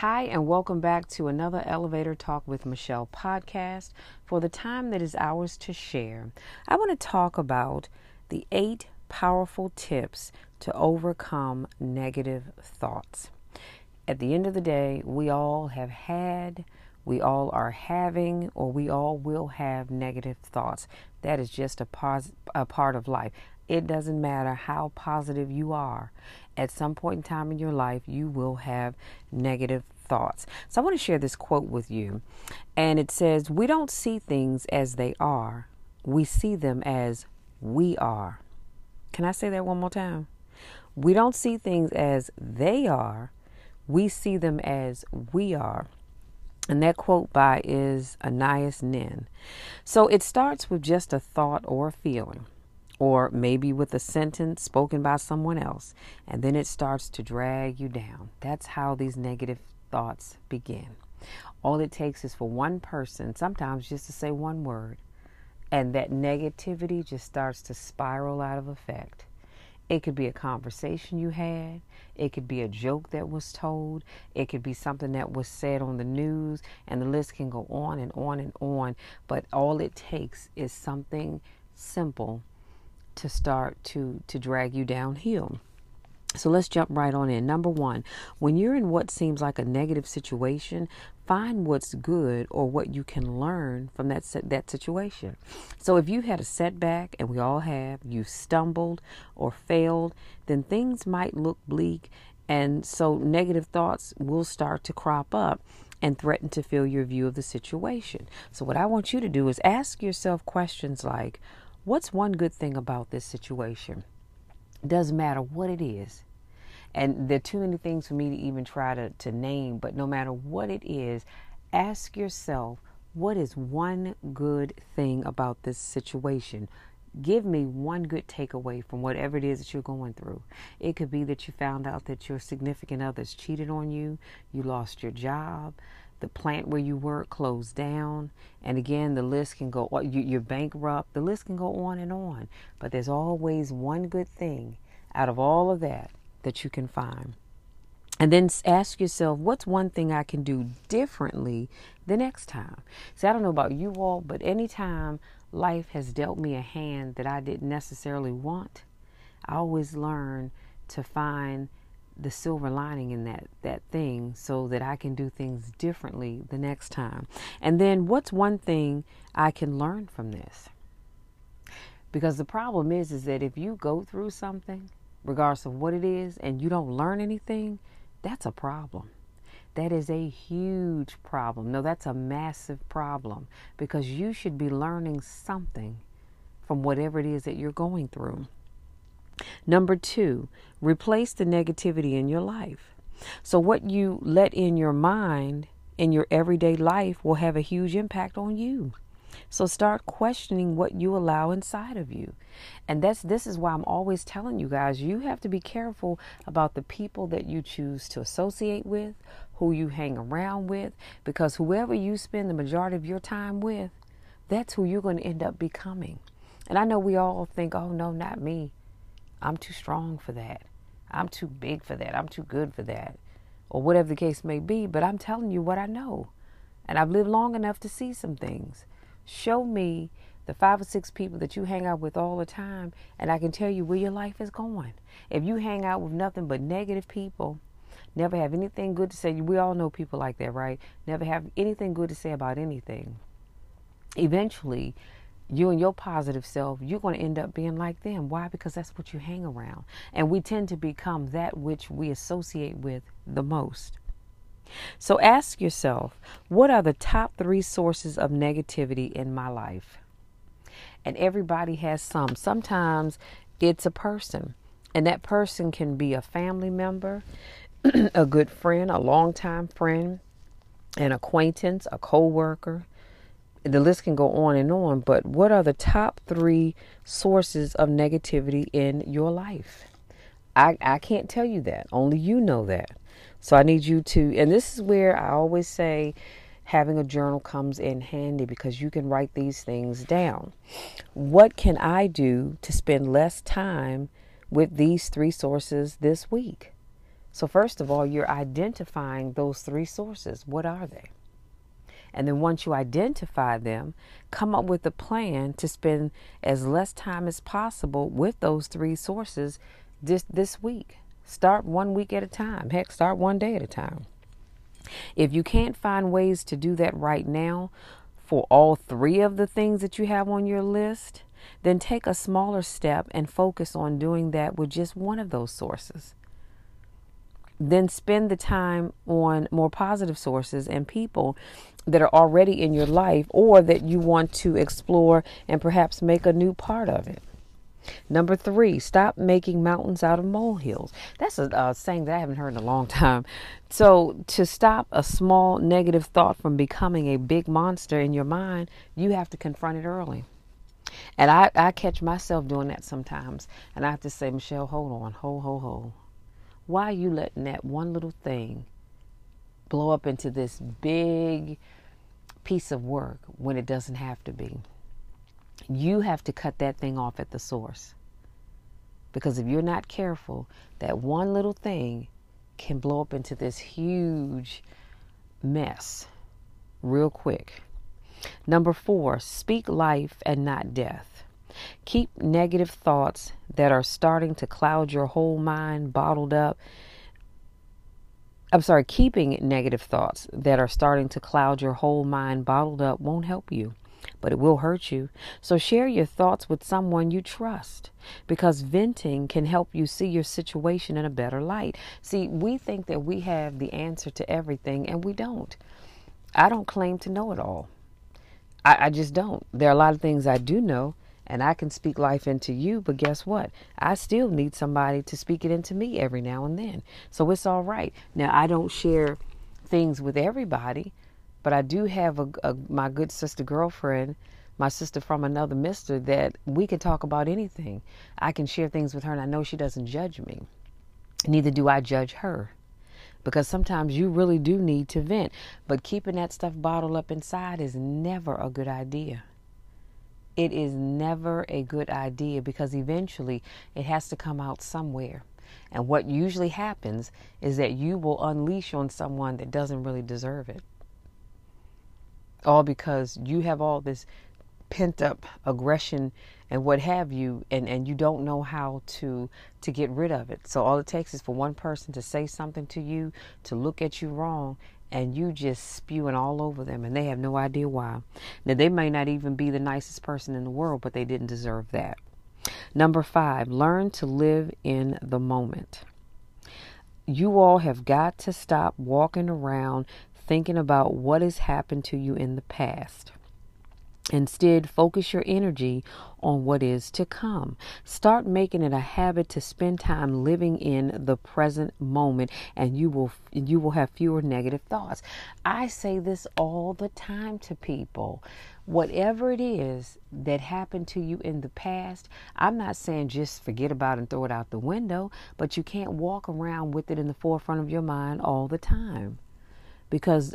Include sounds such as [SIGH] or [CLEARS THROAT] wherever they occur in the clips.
Hi, and welcome back to another Elevator Talk with Michelle podcast. For the time that is ours to share, I want to talk about the eight powerful tips to overcome negative thoughts. At the end of the day, we all have had, we all are having, or we all will have negative thoughts. That is just a, pos- a part of life. It doesn't matter how positive you are. At some point in time in your life, you will have negative thoughts. So I want to share this quote with you. And it says, We don't see things as they are, we see them as we are. Can I say that one more time? We don't see things as they are, we see them as we are. And that quote by is Anais Nin. So it starts with just a thought or a feeling or maybe with a sentence spoken by someone else, and then it starts to drag you down. That's how these negative thoughts begin. All it takes is for one person, sometimes just to say one word, and that negativity just starts to spiral out of effect. It could be a conversation you had. It could be a joke that was told. It could be something that was said on the news, and the list can go on and on and on. But all it takes is something simple to start to to drag you downhill. So let's jump right on in. Number one, when you're in what seems like a negative situation, find what's good or what you can learn from that that situation. So if you had a setback, and we all have, you stumbled or failed, then things might look bleak, and so negative thoughts will start to crop up and threaten to fill your view of the situation. So what I want you to do is ask yourself questions like, what's one good thing about this situation? It doesn't matter what it is. And there are too many things for me to even try to, to name, but no matter what it is, ask yourself what is one good thing about this situation? Give me one good takeaway from whatever it is that you're going through. It could be that you found out that your significant others cheated on you, you lost your job, the plant where you work closed down. And again the list can go you're bankrupt. The list can go on and on. But there's always one good thing out of all of that that you can find. And then ask yourself what's one thing i can do differently the next time? See i don't know about you all but anytime life has dealt me a hand that i didn't necessarily want i always learn to find the silver lining in that that thing so that I can do things differently the next time. And then what's one thing I can learn from this? Because the problem is is that if you go through something regardless of what it is and you don't learn anything, that's a problem. That is a huge problem. No, that's a massive problem because you should be learning something from whatever it is that you're going through. Number two, replace the negativity in your life. So, what you let in your mind in your everyday life will have a huge impact on you. So start questioning what you allow inside of you. And that's this is why I'm always telling you guys you have to be careful about the people that you choose to associate with, who you hang around with, because whoever you spend the majority of your time with, that's who you're going to end up becoming. And I know we all think, "Oh no, not me." I'm too strong for that. I'm too big for that. I'm too good for that. Or whatever the case may be. But I'm telling you what I know. And I've lived long enough to see some things. Show me the five or six people that you hang out with all the time, and I can tell you where your life is going. If you hang out with nothing but negative people, never have anything good to say, we all know people like that, right? Never have anything good to say about anything. Eventually, you and your positive self, you're going to end up being like them. Why? Because that's what you hang around. And we tend to become that which we associate with the most. So ask yourself, what are the top three sources of negativity in my life? And everybody has some. Sometimes it's a person, and that person can be a family member, [CLEARS THROAT] a good friend, a longtime friend, an acquaintance, a co worker the list can go on and on, but what are the top three sources of negativity in your life? I, I can't tell you that. Only you know that. So I need you to, and this is where I always say having a journal comes in handy because you can write these things down. What can I do to spend less time with these three sources this week? So, first of all, you're identifying those three sources. What are they? And then once you identify them, come up with a plan to spend as less time as possible with those three sources this, this week. Start one week at a time. Heck, start one day at a time. If you can't find ways to do that right now for all three of the things that you have on your list, then take a smaller step and focus on doing that with just one of those sources then spend the time on more positive sources and people that are already in your life or that you want to explore and perhaps make a new part of it. Number three, stop making mountains out of molehills. That's a uh, saying that I haven't heard in a long [LAUGHS] time. So, to stop a small negative thought from becoming a big monster in your mind, you have to confront it early. And I, I catch myself doing that sometimes. And I have to say, Michelle, hold on, hold, hold, hold. Why are you letting that one little thing blow up into this big piece of work when it doesn't have to be? You have to cut that thing off at the source. Because if you're not careful, that one little thing can blow up into this huge mess real quick. Number four, speak life and not death. Keep negative thoughts that are starting to cloud your whole mind bottled up. I'm sorry, keeping negative thoughts that are starting to cloud your whole mind bottled up won't help you, but it will hurt you. So share your thoughts with someone you trust because venting can help you see your situation in a better light. See, we think that we have the answer to everything, and we don't. I don't claim to know it all. I, I just don't. There are a lot of things I do know and I can speak life into you, but guess what? I still need somebody to speak it into me every now and then. So it's all right. Now, I don't share things with everybody, but I do have a, a my good sister girlfriend, my sister from another mister, that we can talk about anything. I can share things with her, and I know she doesn't judge me. Neither do I judge her because sometimes you really do need to vent. But keeping that stuff bottled up inside is never a good idea it is never a good idea because eventually it has to come out somewhere. And what usually happens is that you will unleash on someone that doesn't really deserve it. All because you have all this pent up aggression and what have you and, and you don't know how to to get rid of it. So all it takes is for one person to say something to you, to look at you wrong, and you just spewing all over them and they have no idea why. Now, they may not even be the nicest person in the world, but they didn't deserve that. Number five, learn to live in the moment. You all have got to stop walking around thinking about what has happened to you in the past. Instead, focus your energy on what is to come. Start making it a habit to spend time living in the present moment and you will you will have fewer negative thoughts. I say this all the time to people. Whatever it is that happened to you in the past, I'm not saying just forget about it and throw it out the window, but you can't walk around with it in the forefront of your mind all the time. Because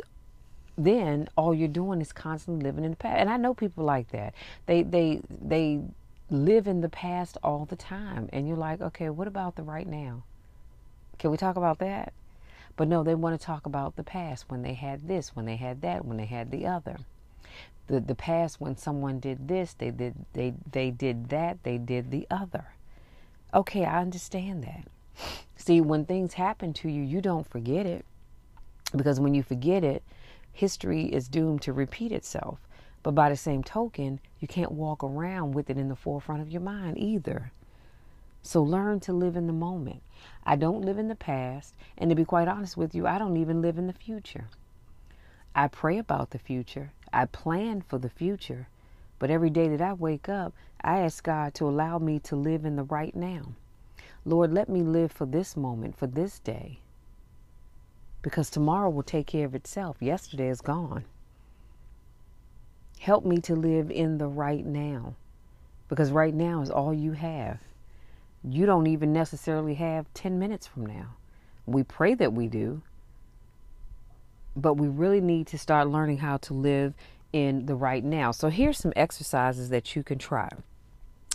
then all you're doing is constantly living in the past. And I know people like that. They they they live in the past all the time. And you're like, okay, what about the right now? Can we talk about that? But no, they want to talk about the past when they had this, when they had that, when they had the other. The the past when someone did this, they did they they did that, they did the other. Okay, I understand that. See, when things happen to you, you don't forget it. Because when you forget it, history is doomed to repeat itself. But by the same token, you can't walk around with it in the forefront of your mind either. So learn to live in the moment. I don't live in the past, and to be quite honest with you, I don't even live in the future. I pray about the future, I plan for the future, but every day that I wake up, I ask God to allow me to live in the right now. Lord, let me live for this moment, for this day because tomorrow will take care of itself. Yesterday is gone. Help me to live in the right now because right now is all you have. You don't even necessarily have 10 minutes from now. We pray that we do, but we really need to start learning how to live in the right now. So here's some exercises that you can try.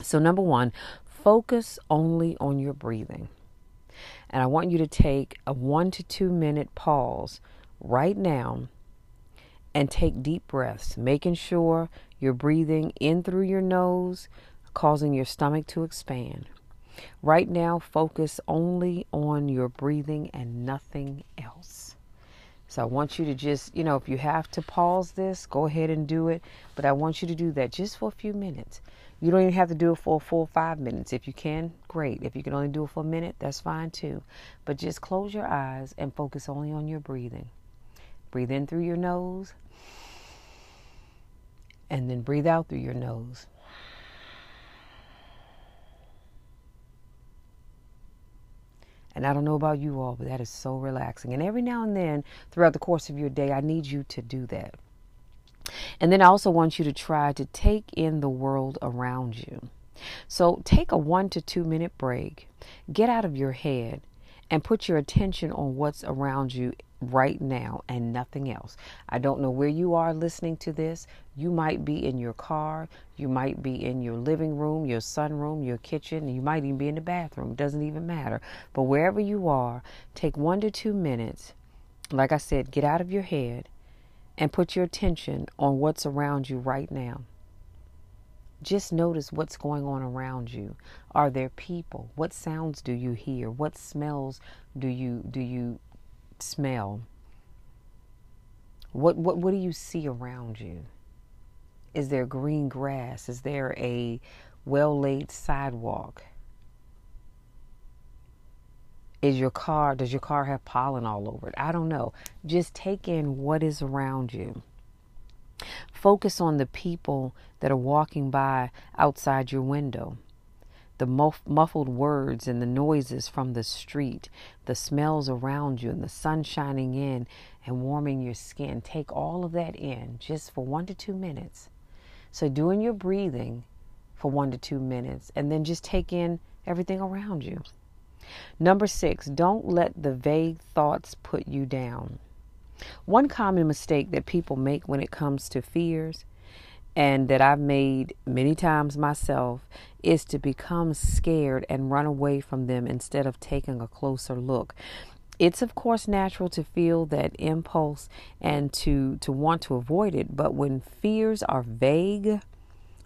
So, number one, focus only on your breathing. And I want you to take a one to two minute pause right now and take deep breaths, making sure you're breathing in through your nose, causing your stomach to expand. Right now, focus only on your breathing and nothing else. So I want you to just, you know, if you have to pause this, go ahead and do it. But I want you to do that just for a few minutes. You don't even have to do it for a full five minutes. If you can, great. If you can only do it for a minute, that's fine too. But just close your eyes and focus only on your breathing. Breathe in through your nose and then breathe out through your nose. And I don't know about you all, but that is so relaxing. And every now and then, throughout the course of your day, I need you to do that. And then I also want you to try to take in the world around you. So take a one to two minute break, get out of your head, and put your attention on what's around you right now and nothing else. I don't know where you are listening to this. You might be in your car, you might be in your living room, your sunroom, your kitchen, you might even be in the bathroom. It doesn't even matter. But wherever you are, take one to two minutes. Like I said, get out of your head and put your attention on what's around you right now. Just notice what's going on around you. Are there people? What sounds do you hear? What smells do you do you smell? What what what do you see around you? Is there green grass? Is there a well-laid sidewalk? Is your car does your car have pollen all over it? I don't know. Just take in what is around you. Focus on the people that are walking by outside your window the muffled words and the noises from the street, the smells around you, and the sun shining in and warming your skin. Take all of that in just for one to two minutes. So, doing your breathing for one to two minutes, and then just take in everything around you. Number six, don't let the vague thoughts put you down. One common mistake that people make when it comes to fears and that I've made many times myself is to become scared and run away from them instead of taking a closer look. It's of course natural to feel that impulse and to to want to avoid it, but when fears are vague,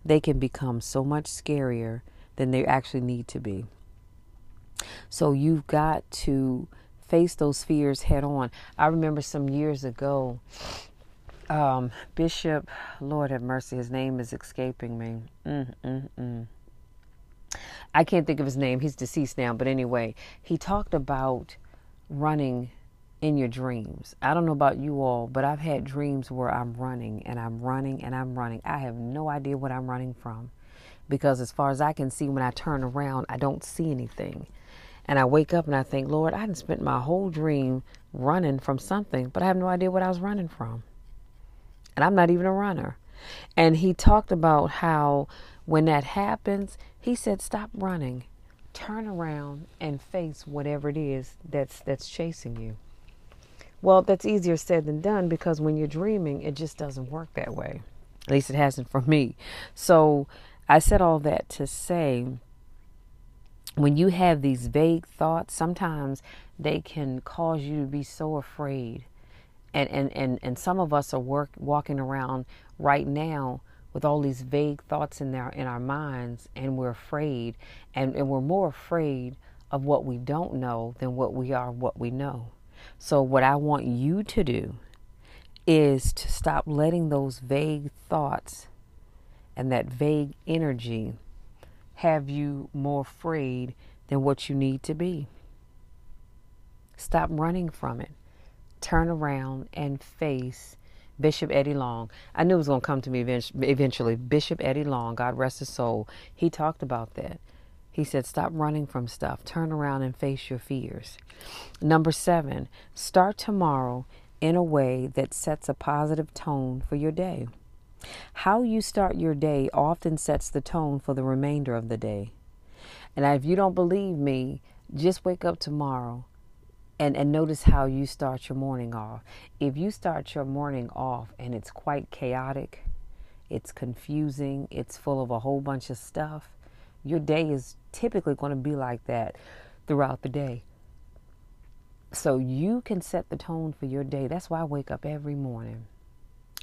they can become so much scarier than they actually need to be. So you've got to face those fears head on. I remember some years ago um, Bishop, Lord have mercy, his name is escaping me. Mm, mm, mm. I can't think of his name. He's deceased now. But anyway, he talked about running in your dreams. I don't know about you all, but I've had dreams where I'm running and I'm running and I'm running. I have no idea what I'm running from because, as far as I can see, when I turn around, I don't see anything. And I wake up and I think, Lord, I hadn't spent my whole dream running from something, but I have no idea what I was running from and I'm not even a runner. And he talked about how when that happens, he said, stop running, turn around and face whatever it is that's that's chasing you. Well, that's easier said than done because when you're dreaming, it just doesn't work that way. At least it hasn't for me. So I said all that to say when you have these vague thoughts, sometimes they can cause you to be so afraid. And and and, and some of us are work, walking around right now with all these vague thoughts in our in our minds and we're afraid and, and we're more afraid of what we don't know than what we are what we know. So what i want you to do is to stop letting those vague thoughts and that vague energy have you more afraid than what you need to be stop running from it turn around and face Bishop Eddie Long. I knew it was going to come to me eventually. Bishop Eddie Long, God rest his soul, he talked about that. He said, Stop running from stuff. Turn around and face your fears. Number seven, start tomorrow in a way that sets a positive tone for your day. How you start your day often sets the tone for the remainder of the day. And if you don't believe me, just wake up tomorrow and and notice how you start your morning off. If you start your morning off and it's quite chaotic, it's confusing, it's full of a whole bunch of stuff, your day is typically going to be like that throughout the day. So you can set the tone for your day. That's why I wake up every morning.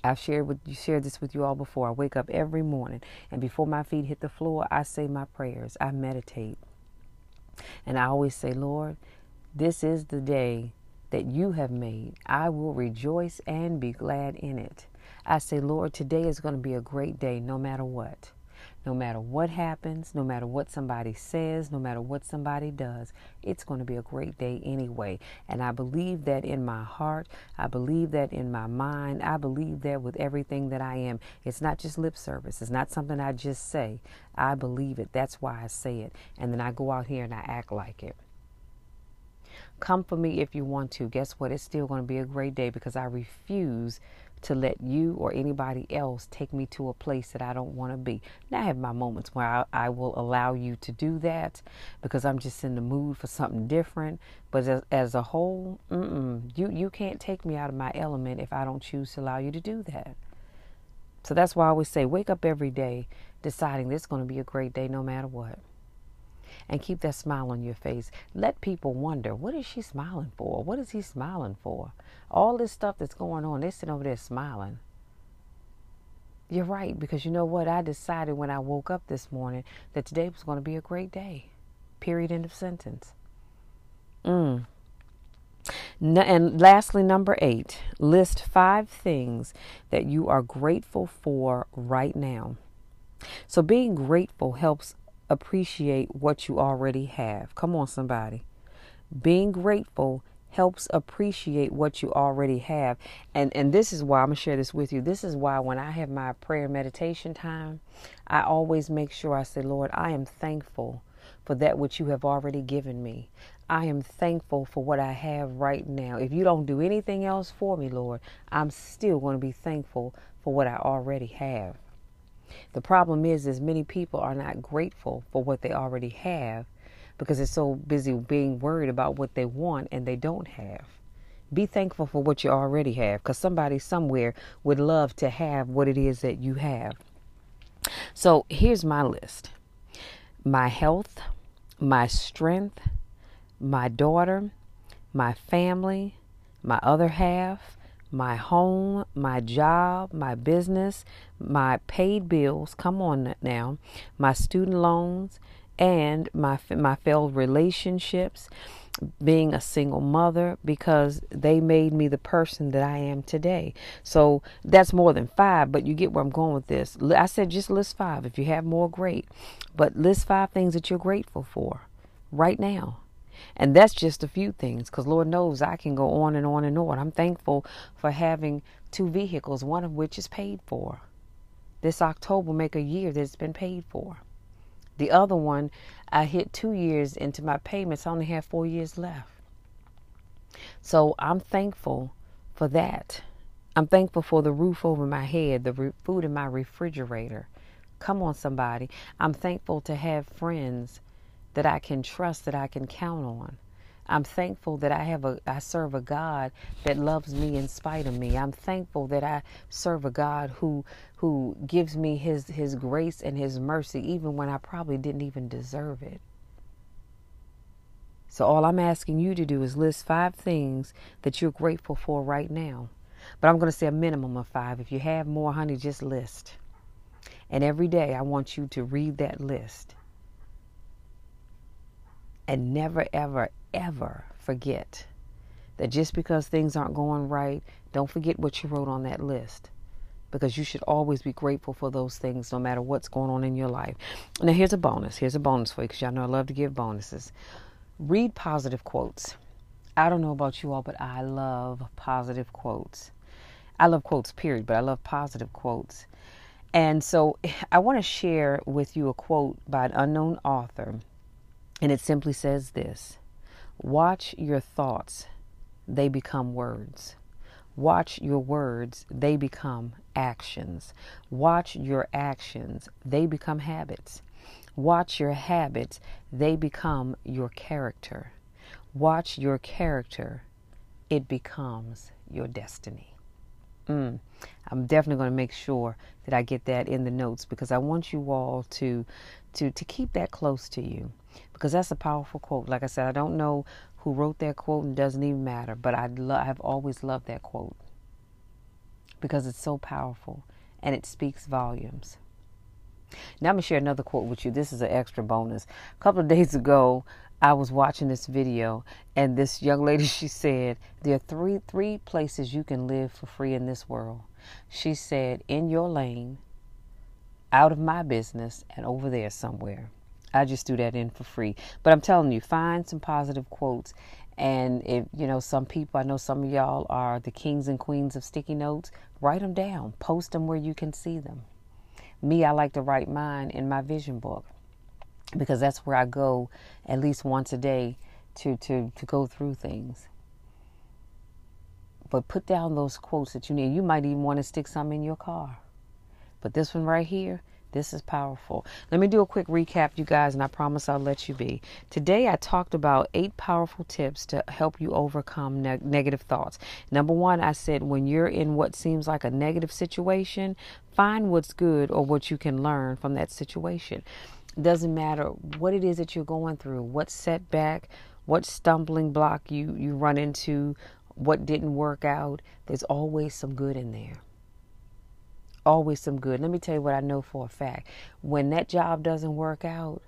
I've shared with you shared this with you all before. I wake up every morning and before my feet hit the floor, I say my prayers. I meditate. And I always say, Lord, this is the day that you have made. I will rejoice and be glad in it. I say, Lord, today is going to be a great day no matter what. No matter what happens, no matter what somebody says, no matter what somebody does, it's going to be a great day anyway. And I believe that in my heart. I believe that in my mind. I believe that with everything that I am. It's not just lip service, it's not something I just say. I believe it. That's why I say it. And then I go out here and I act like it. Come for me if you want to. Guess what? It's still going to be a great day because I refuse to let you or anybody else take me to a place that I don't want to be. Now, I have my moments where I, I, will allow you to do that because I'm just in the mood for something different. But as, as a whole, you, you can't take me out of my element if I don't choose to allow you to do that. So that's why I always say wake up every day deciding this is going to be a great day no matter what and keep that smile on your face. Let people wonder, what is she smiling for? What is he smiling for? All this stuff that's going on, they're sitting over there smiling. You're right, because you know what? I decided when I woke up this morning that today was going to be a great day. Period. End of sentence. Mm. And lastly, number eight, list five things that you are grateful for right now. So, being grateful helps appreciate what you already have. Come on, somebody. Being grateful helps appreciate what you already have. And and this is why I'm going to share this with you. This is why when I have my prayer meditation time, I always make sure I say, "Lord, I am thankful for that which you have already given me. I am thankful for what I have right now. If you don't do anything else for me, Lord, I'm still going to be thankful for what I already have." The problem is, is many people are not grateful for what they already have because they're so busy being worried about what they want and they don't have. Be thankful for what you already have because somebody somewhere would love to have what it is that you have. So here's my list my health, my strength, my daughter, my family, my other half, my home, my job, my business, my paid bills, come on now, my student loans, and my my failed relationships, being a single mother because they made me the person that I am today. So that's more than 5, but you get where I'm going with this. I said just list 5. If you have more great, but list 5 things that you're grateful for right now. And that's just a few things because Lord knows I can go on and on and on. I'm thankful for having two vehicles, one of which is paid for. This October make a year that it's been paid for. The other one, I hit two years into my payments. I only have four years left. So I'm thankful for that. I'm thankful for the roof over my head, the re- food in my refrigerator. Come on, somebody. I'm thankful to have friends that I can trust, that I can count on. I'm thankful that I have a I serve a God that loves me in spite of me. I'm thankful that I serve a God who who gives me his his grace and his mercy even when I probably didn't even deserve it. So all I'm asking you to do is list 5 things that you're grateful for right now. But I'm going to say a minimum of 5. If you have more, honey, just list. And every day I want you to read that list and never, ever, ever forget that just because things aren't going right, don't forget what you wrote on that list. Because you should always be grateful for those things no matter what's going on in your life. Now, here's a bonus. Here's a bonus for you because y'all know I love to give bonuses. Read positive quotes. I don't know about you all, but I love positive quotes. I love quotes, period, but I love positive quotes. And so [LAUGHS] I want to share with you a quote by an unknown author and it simply says this Watch your thoughts, they become words. Watch your words, they become actions. Watch your actions, they become habits. Watch your habits, they become your character. Watch your character, it becomes your destiny. Mm. I'm definitely going to make sure that I get that in the notes because I want you all to to to keep that close to you because that's a powerful quote. Like I said, I don't know who wrote that quote and doesn't even matter, but I lo- I've always loved that quote because it's so powerful and it speaks volumes. Now I'm to share another quote with you. This is an extra bonus. A couple of days ago, I was watching this video and this young lady [LAUGHS] she said there are three three places you can live for free in this world. She said in your lane, out of my business and over there somewhere. I just do that in for free. But I'm telling you, find some positive quotes. And if, you know, some people, I know some of y'all are the kings and queens of sticky notes, write them down, post them where you can see them. Me, I like to write mine in my vision book because that's where I go at least once a day to, to, to go through things. But put down those quotes that you need. You might even want to stick some in your car. But this one right here, this is powerful. Let me do a quick recap, you guys, and I promise I'll let you be. Today, I talked about eight powerful tips to help you overcome ne- negative thoughts. Number one, I said when you're in what seems like a negative situation, find what's good or what you can learn from that situation. Doesn't matter what it is that you're going through, what setback, what stumbling block you, you run into, what didn't work out, there's always some good in there always some good. Let me tell you what I know for a fact. When that job doesn't work out,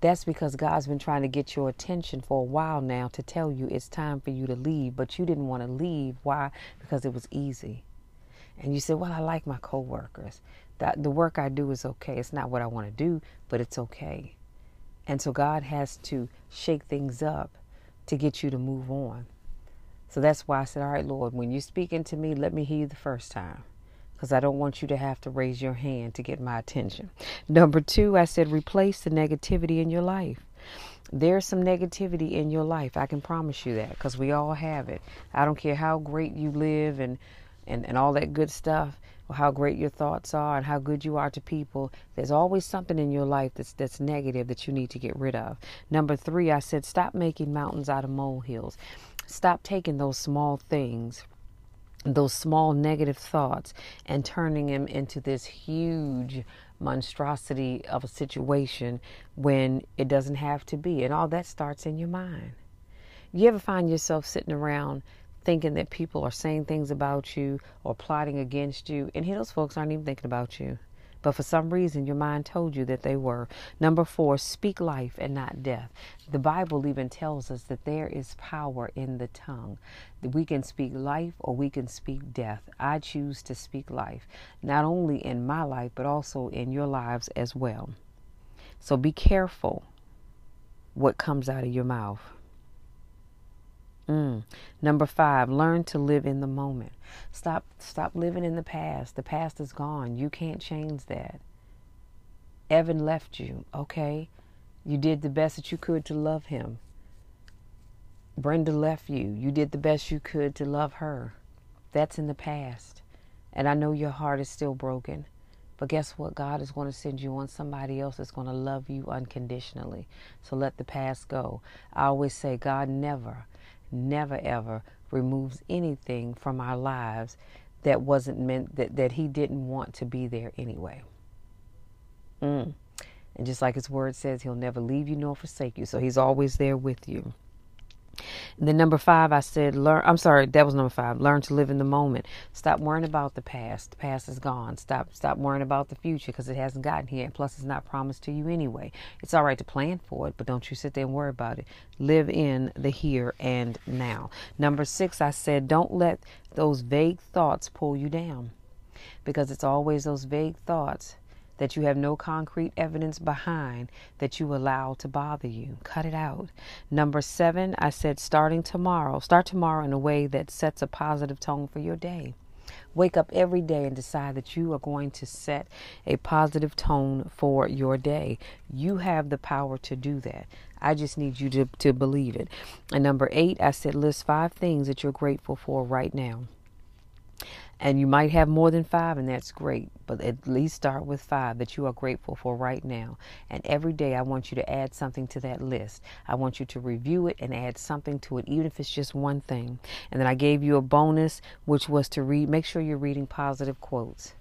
that's because God's been trying to get your attention for a while now to tell you it's time for you to leave, but you didn't want to leave. Why? Because it was easy. And you said, Well, I like my coworkers. That the work I do is okay. It's not what I want to do, but it's okay. And so God has to shake things up to get you to move on. So that's why I said, All right, Lord, when you're speaking to me, let me hear you the first time because I don't want you to have to raise your hand to get my attention. Number two, I said replace the negativity in your life. There's some negativity in your life. I can promise you that because we all have it. I don't care how great you live and, and, and all that good stuff, or how great your thoughts are and how good you are to people. There's always something in your life that's that's negative that you need to get rid of. Number three, I said stop making mountains out of molehills. Stop taking those small things those small negative thoughts and turning them into this huge monstrosity of a situation when it doesn't have to be. And all that starts in your mind. You ever find yourself sitting around thinking that people are saying things about you or plotting against you, and here those folks aren't even thinking about you? but for some reason your mind told you that they were. Number four, speak life and not death. The Bible even tells us that there is power in the tongue. We can speak life or we can speak death. I choose to speak life, not only in my life, but also in your lives as well. So be careful what comes out of your mouth. Mm. Number five, learn to live in the moment. Stop, stop living in the past. The past is gone. You can't change that. Evan left you. Okay, you did the best that you could to love him. Brenda left you. You did the best you could to love her. That's in the past. And I know your heart is still broken. But guess what? God is going to send you on somebody else that's going to love you unconditionally. So let the past go. I always say, God never, never ever removes anything from our lives that wasn't meant that, that he didn't want to be there anyway. Mm. And just like his word says, he'll never leave you nor forsake you. So he's always there with you. Then number five, I said, learn. I'm sorry, that was number five. Learn to live in the moment. Stop worrying about the past. The past is gone. Stop, stop worrying about the future because it hasn't gotten here. Plus, it's not promised to you anyway. It's all right to plan for it, but don't you sit there and worry about it. Live in the here and now. Number six, I said, don't let those vague thoughts pull you down because it's always those vague thoughts that you have no concrete evidence behind that you allow to bother you. Cut it out. Number seven, I said starting tomorrow. Start tomorrow in a way that sets a positive tone for your day. Wake up every day and decide that you are going to set a positive tone for your day. You have the power to do that. I just need you to, to believe it. And number eight, I said list five things that you're grateful for right now. And you might have more than five, and that's great. But at least start with five that you are grateful for right now. And every day, I want you to add something to that list. I want you to review it and add something to it, even if it's just one thing. And then I gave you a bonus, which was to read, make sure you're reading positive quotes.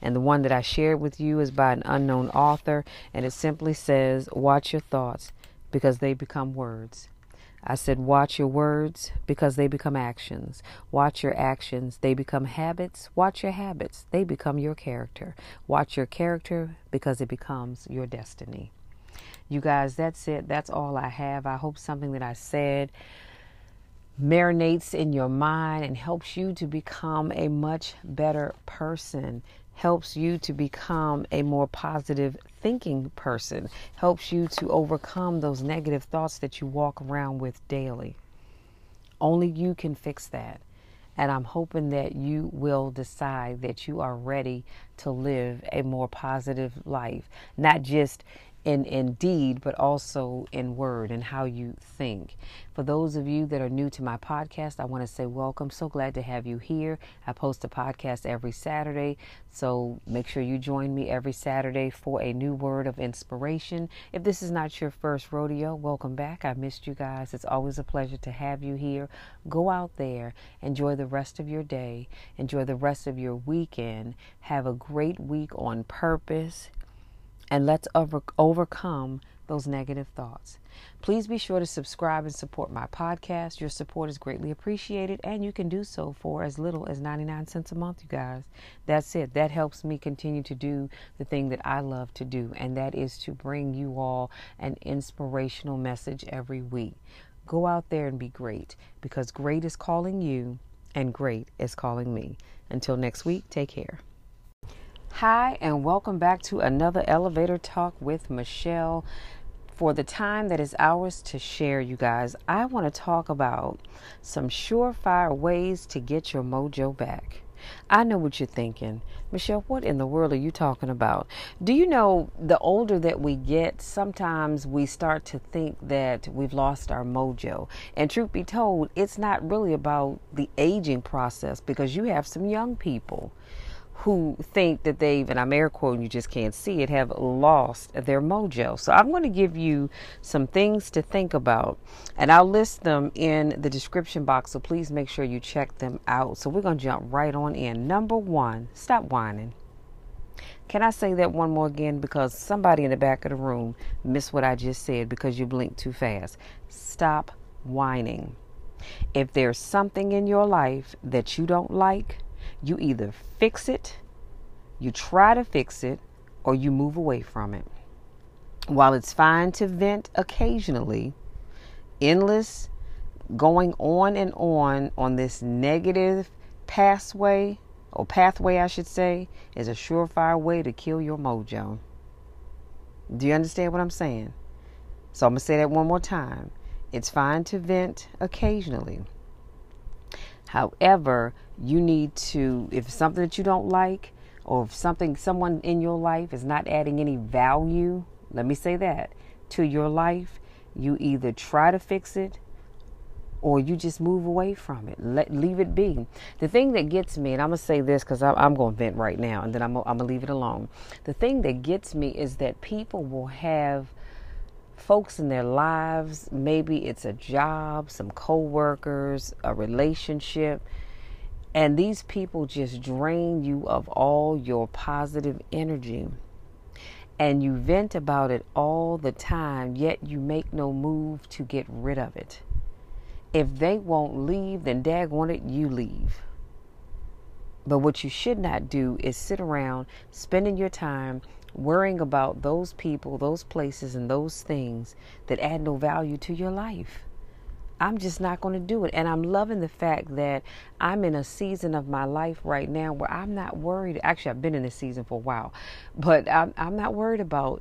And the one that I shared with you is by an unknown author, and it simply says, Watch your thoughts because they become words. I said, watch your words because they become actions. Watch your actions, they become habits. Watch your habits, they become your character. Watch your character because it becomes your destiny. You guys, that's it. That's all I have. I hope something that I said marinates in your mind and helps you to become a much better person helps you to become a more positive thinking person, helps you to overcome those negative thoughts that you walk around with daily. Only you can fix that. And I'm hoping that you will decide that you are ready to live a more positive life, not just in, in deed, but also in word and how you think. For those of you that are new to my podcast, I want to say welcome. So glad to have you here. I post a podcast every Saturday, so make sure you join me every Saturday for a new word of inspiration. If this is not your first rodeo, welcome back. I missed you guys. It's always a pleasure to have you here. Go out there, enjoy the rest of your day, enjoy the rest of your weekend. Have a great week on purpose and let's over- overcome those negative thoughts. Please be sure to subscribe and support my podcast. Your support is greatly appreciated, and you can do so for as little as 99 cents a month, you guys. That's it. That helps me continue to do the thing that I love to do, and that is to bring you all an inspirational message every week. Go out there and be great because great is calling you, and great is calling me. Until next week, take care. Hi, and welcome back to another elevator talk with Michelle. For the time that is ours to share, you guys, I want to talk about some surefire ways to get your mojo back. I know what you're thinking. Michelle, what in the world are you talking about? Do you know the older that we get, sometimes we start to think that we've lost our mojo. And truth be told, it's not really about the aging process because you have some young people who think that they've, and I'm air quoting, you just can't see it, have lost their mojo. So I'm going to give you some things to think about, and I'll list them in the description box. So please make sure you check them out. So we're going to jump right on in. Number one, stop whining. Can I say that one more again? Because somebody in the back of the room missed what I just said because you blinked too fast. Stop whining. If there's something in your life that you don't like, you either fix it, you try to fix it, or you move away from it. While it's fine to vent occasionally, endless going on and on on this negative pathway or pathway, I should say, is a surefire way to kill your mojo. Do you understand what I'm saying? So I'm going to say that one more time. It's fine to vent occasionally. However, you need to, if something that you don't like, or if something, someone in your life is not adding any value, let me say that, to your life, you either try to fix it or you just move away from it. Let leave it be. The thing that gets me, and I'm gonna say this because I'm going to vent right now, and then I'm, I'm gonna leave it alone. The thing that gets me is that people will have folks in their lives. Maybe it's a job, some coworkers, a relationship. And these people just drain you of all your positive energy. And you vent about it all the time, yet you make no move to get rid of it. If they won't leave, then daggone it, you leave. But what you should not do is sit around spending your time worrying about those people, those places, and those things that add no value to your life. I'm just not going to do it. And I'm loving the fact that I'm in a season of my life right now where I'm not worried. Actually, I've been in this season for a while, but I'm, I'm not worried about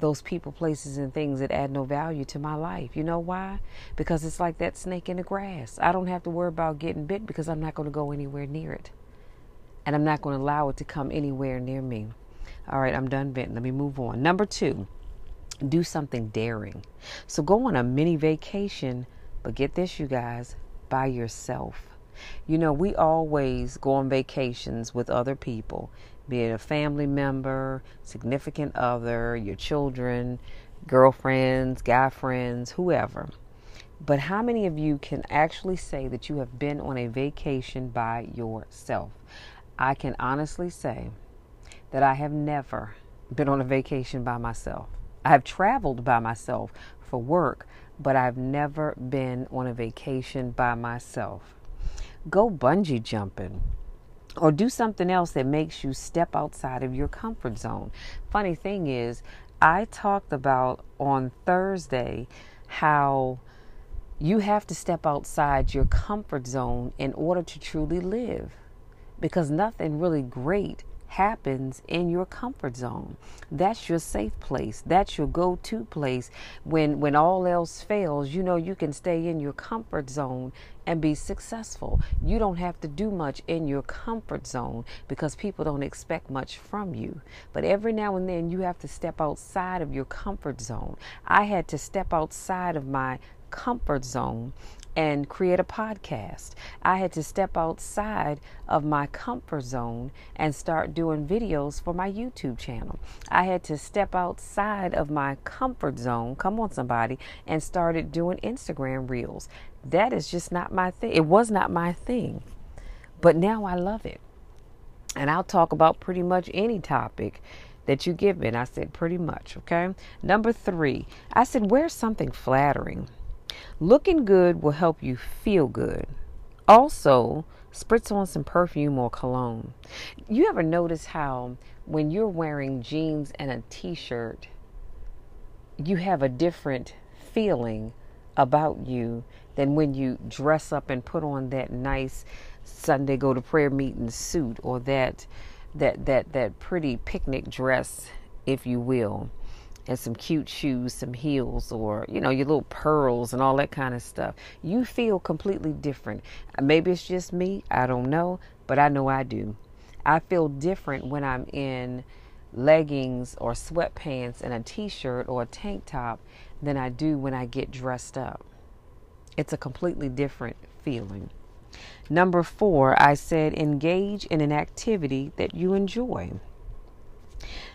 those people, places, and things that add no value to my life. You know why? Because it's like that snake in the grass. I don't have to worry about getting bit because I'm not going to go anywhere near it. And I'm not going to allow it to come anywhere near me. All right, I'm done venting. Let me move on. Number two, do something daring. So go on a mini vacation, but get this, you guys, by yourself. You know, we always go on vacations with other people, be it a family member, significant other, your children, girlfriends, guy friends, whoever. But how many of you can actually say that you have been on a vacation by yourself? I can honestly say that I have never been on a vacation by myself. I have traveled by myself for work, but I've never been on a vacation by myself. Go bungee jumping or do something else that makes you step outside of your comfort zone. Funny thing is, I talked about on Thursday how you have to step outside your comfort zone in order to truly live because nothing really great happens in your comfort zone. That's your safe place. That's your go-to place when when all else fails, you know you can stay in your comfort zone and be successful. You don't have to do much in your comfort zone because people don't expect much from you. But every now and then you have to step outside of your comfort zone. I had to step outside of my comfort zone and create a podcast. I had to step outside of my comfort zone and start doing videos for my YouTube channel. I had to step outside of my comfort zone, come on somebody, and started doing Instagram reels. That is just not my thing. It was not my thing. But now I love it. And I'll talk about pretty much any topic that you give me. And I said pretty much, okay? Number three, I said, wear something flattering. Looking good will help you feel good. Also, spritz on some perfume or cologne. You ever notice how when you're wearing jeans and a t shirt, you have a different feeling about you than when you dress up and put on that nice Sunday go to prayer meeting suit or that that that that pretty picnic dress, if you will and some cute shoes, some heels, or you know, your little pearls and all that kind of stuff. You feel completely different. Uh, maybe it's just me, I don't know, but I know I do. I feel different when I'm in leggings or sweatpants and a t shirt or a tank top than I do when I get dressed up. It's a completely different feeling. Number four, I said engage in an activity that you enjoy.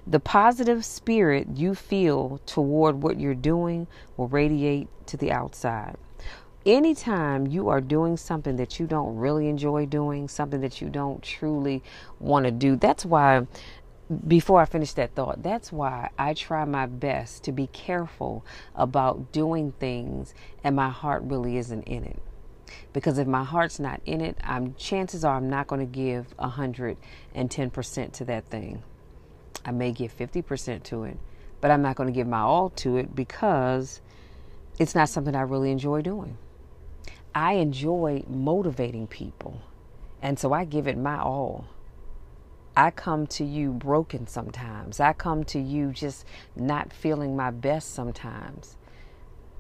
The positive spirit you feel toward what you're doing will radiate to the outside. Anytime you are doing something that you don't really enjoy doing, something that you don't truly want to do, that's why before I finish that thought, that's why I try my best to be careful about doing things and my heart really isn't in it. Because if my heart's not in it, I'm chances are I'm not going to give 110% to that thing. I may give 50% to it, but I'm not going to give my all to it because it's not something I really enjoy doing. I enjoy motivating people, and so I give it my all. I come to you broken sometimes. I come to you just not feeling my best sometimes.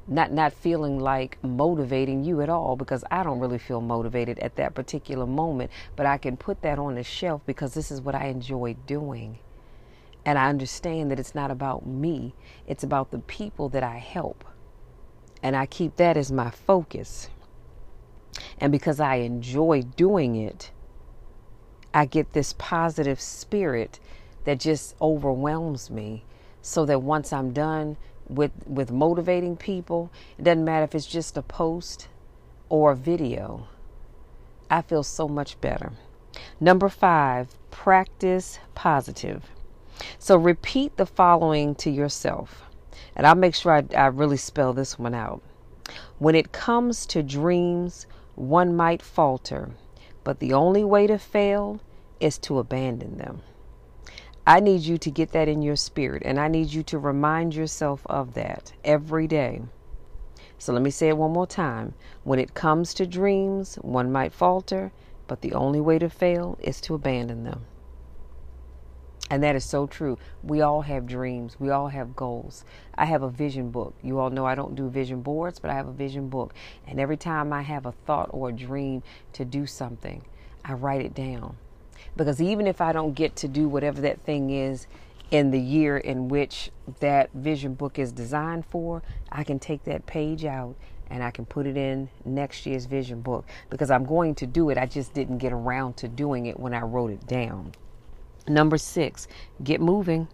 Not not feeling like motivating you at all because I don't really feel motivated at that particular moment, but I can put that on the shelf because this is what I enjoy doing. And I understand that it's not about me, it's about the people that I help. And I keep that as my focus. And because I enjoy doing it, I get this positive spirit that just overwhelms me. So that once I'm done with, with motivating people, it doesn't matter if it's just a post or a video, I feel so much better. Number five, practice positive. So repeat the following to yourself. And I'll make sure I, I really spell this one out. When it comes to dreams, one might falter, but the only way to fail is to abandon them. I need you to get that in your spirit, and I need you to remind yourself of that every day. So let me say it one more time. When it comes to dreams, one might falter, but the only way to fail is to abandon them. And that is so true. We all have dreams. We all have goals. I have a vision book. You all know I don't do vision boards, but I have a vision book. And every time I have a thought or a dream to do something, I write it down. Because even if I don't get to do whatever that thing is in the year in which that vision book is designed for, I can take that page out and I can put it in next year's vision book because I'm going to do it. I just didn't get around to doing it when I wrote it down. Number six, get moving.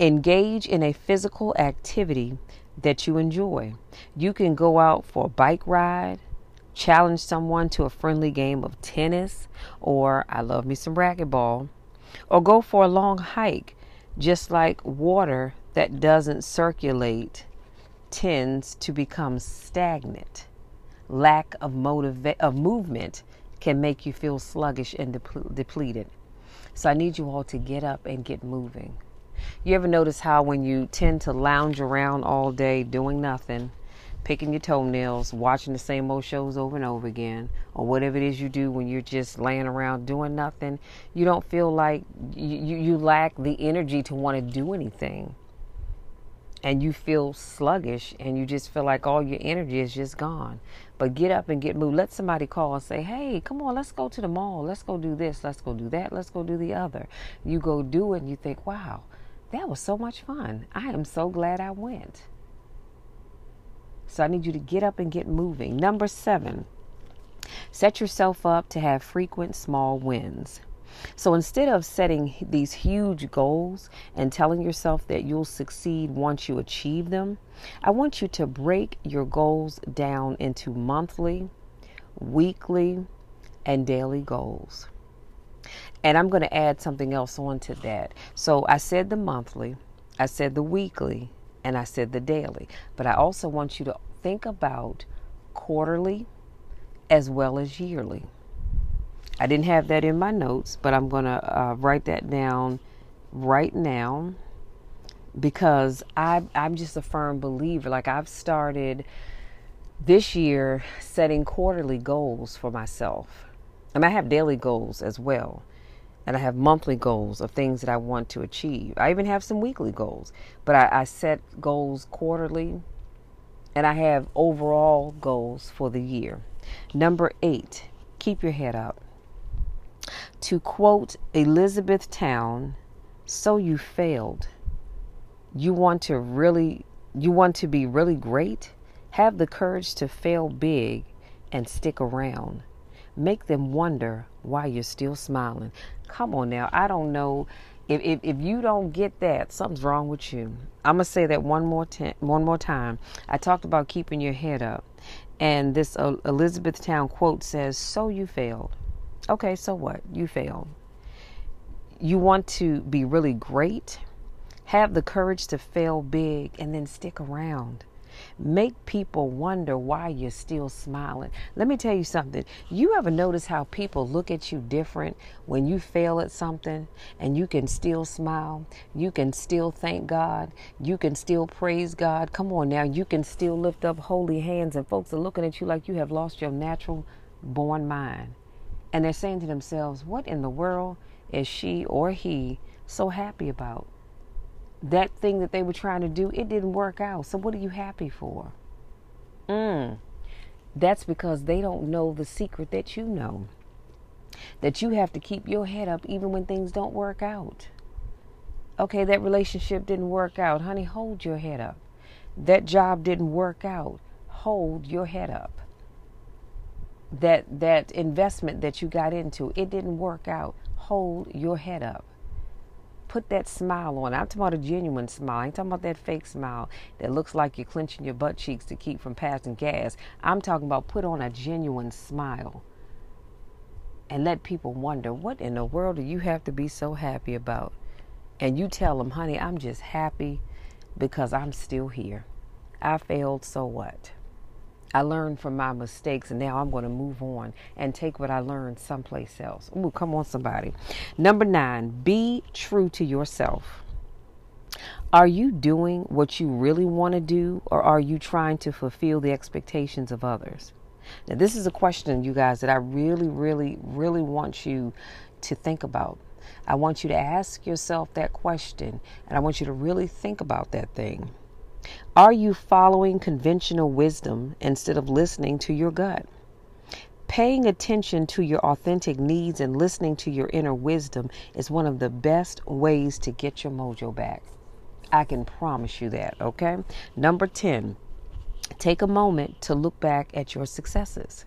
Engage in a physical activity that you enjoy. You can go out for a bike ride, challenge someone to a friendly game of tennis, or I love me some racquetball, or go for a long hike, just like water that doesn't circulate tends to become stagnant. Lack of motiva- of movement can make you feel sluggish and depleted. So I need you all to get up and get moving. You ever notice how when you tend to lounge around all day doing nothing, picking your toenails, watching the same old shows over and over again, or whatever it is you do when you're just laying around doing nothing, you don't feel like you, you, lack the energy to want to do anything. And you feel sluggish and you just feel like all your energy is just gone. But get up and get moved. Let somebody call and say, hey, come on, let's go to the mall. Let's go do this. Let's go do that. Let's go do the other. You go do it and you think, wow, that was so much fun. I am so glad I went. So I need you to get up and get moving. Number seven, set yourself up to have frequent small wins. So instead of setting these huge goals and telling yourself that you'll succeed once you achieve them, I want you to break your goals down into monthly, weekly, and daily goals. And I'm going to add something else onto that. So I said the monthly, I said the weekly, and I said the daily. But I also want you to think about quarterly as well as yearly. I didn't have that in my notes, but I'm going to uh, write that down right now because I, I'm just a firm believer. Like I've started this year setting quarterly goals for myself. And I have daily goals as well and I have monthly goals of things that I want to achieve. I even have some weekly goals, but I, I set goals quarterly and I have overall goals for the year. Number eight, keep your head up. To quote Elizabethtown, so you failed. You want to really, you want to be really great? Have the courage to fail big and stick around. Make them wonder why you're still smiling. Come on now. I don't know. If, if, if you don't get that, something's wrong with you. I'm gonna say that one more time. One more time. I talked about keeping your head up, and this uh, Elizabethtown quote says, "So you failed. Okay, so what? You failed. You want to be really great. Have the courage to fail big, and then stick around." Make people wonder why you're still smiling. Let me tell you something. You ever notice how people look at you different when you fail at something and you can still smile? You can still thank God. You can still praise God. Come on now. You can still lift up holy hands and folks are looking at you like you have lost your natural born mind. And they're saying to themselves, what in the world is she or he so happy about? that thing that they were trying to do, it didn't work out. So what are you happy for? Mm. That's because they don't know the secret that you know. That you have to keep your head up even when things don't work out. Okay, that relationship didn't work out. Honey, hold your head up. That job didn't work out. Hold your head up. That that investment that you got into, it didn't work out. Hold your head up put that smile on. I'm talking about a genuine smile. I ain't talking about that fake smile that looks like you're clenching your butt cheeks to keep from passing gas. I'm talking about put on a genuine smile and let people wonder what in the world do you have to be so happy about? And you tell them, honey, I'm just happy because I'm still here. I failed, so what? I learned from my mistakes and now I'm going to move on and take what I learned someplace else. Ooh, come on, somebody. Number nine, be true to yourself. Are you doing what you really want to do or are you trying to fulfill the expectations of others? Now, this is a question, you guys, that I really, really, really want you to think about. I want you to ask yourself that question and I want you to really think about that thing. Are you following conventional wisdom instead of listening to your gut? Paying attention to your authentic needs and listening to your inner wisdom is one of the best ways to get your mojo back. I can promise you that, okay? Number 10, take a moment to look back at your successes.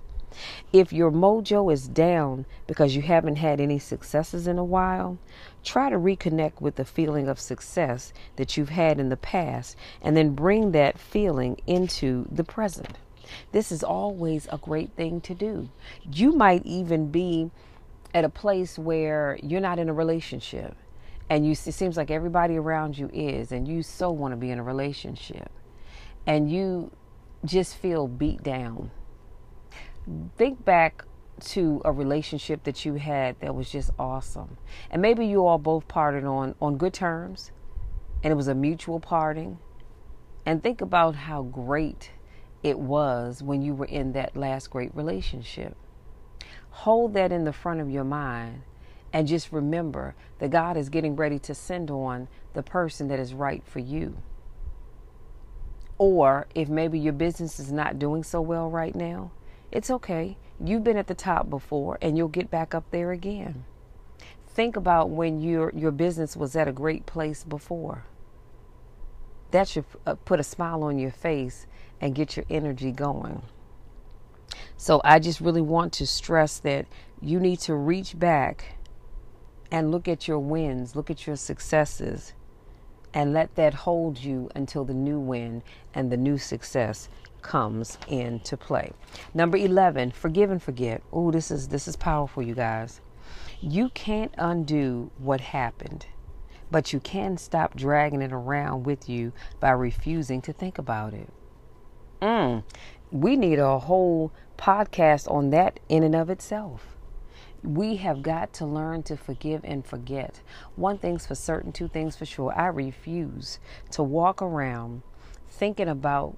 If your mojo is down because you haven't had any successes in a while, try to reconnect with the feeling of success that you've had in the past and then bring that feeling into the present. This is always a great thing to do. You might even be at a place where you're not in a relationship and you it seems like everybody around you is and you so want to be in a relationship and you just feel beat down. Think back to a relationship that you had that was just awesome. And maybe you all both parted on, on good terms and it was a mutual parting. And think about how great it was when you were in that last great relationship. Hold that in the front of your mind and just remember that God is getting ready to send on the person that is right for you. Or if maybe your business is not doing so well right now, it's okay. You've been at the top before and you'll get back up there again. Think about when your your business was at a great place before. That should uh, put a smile on your face and get your energy going. So I just really want to stress that you need to reach back and look at your wins, look at your successes, and let that hold you until the new win and the new success comes into play. Number 11, forgive and forget. Oh, this is this is powerful, you guys. You can't undo what happened, but you can stop dragging it around with you by refusing to think about it. Mm, we need a whole podcast on that in and of itself. We have got to learn to forgive and forget. One thing's for certain, two things for sure. I refuse to walk around thinking about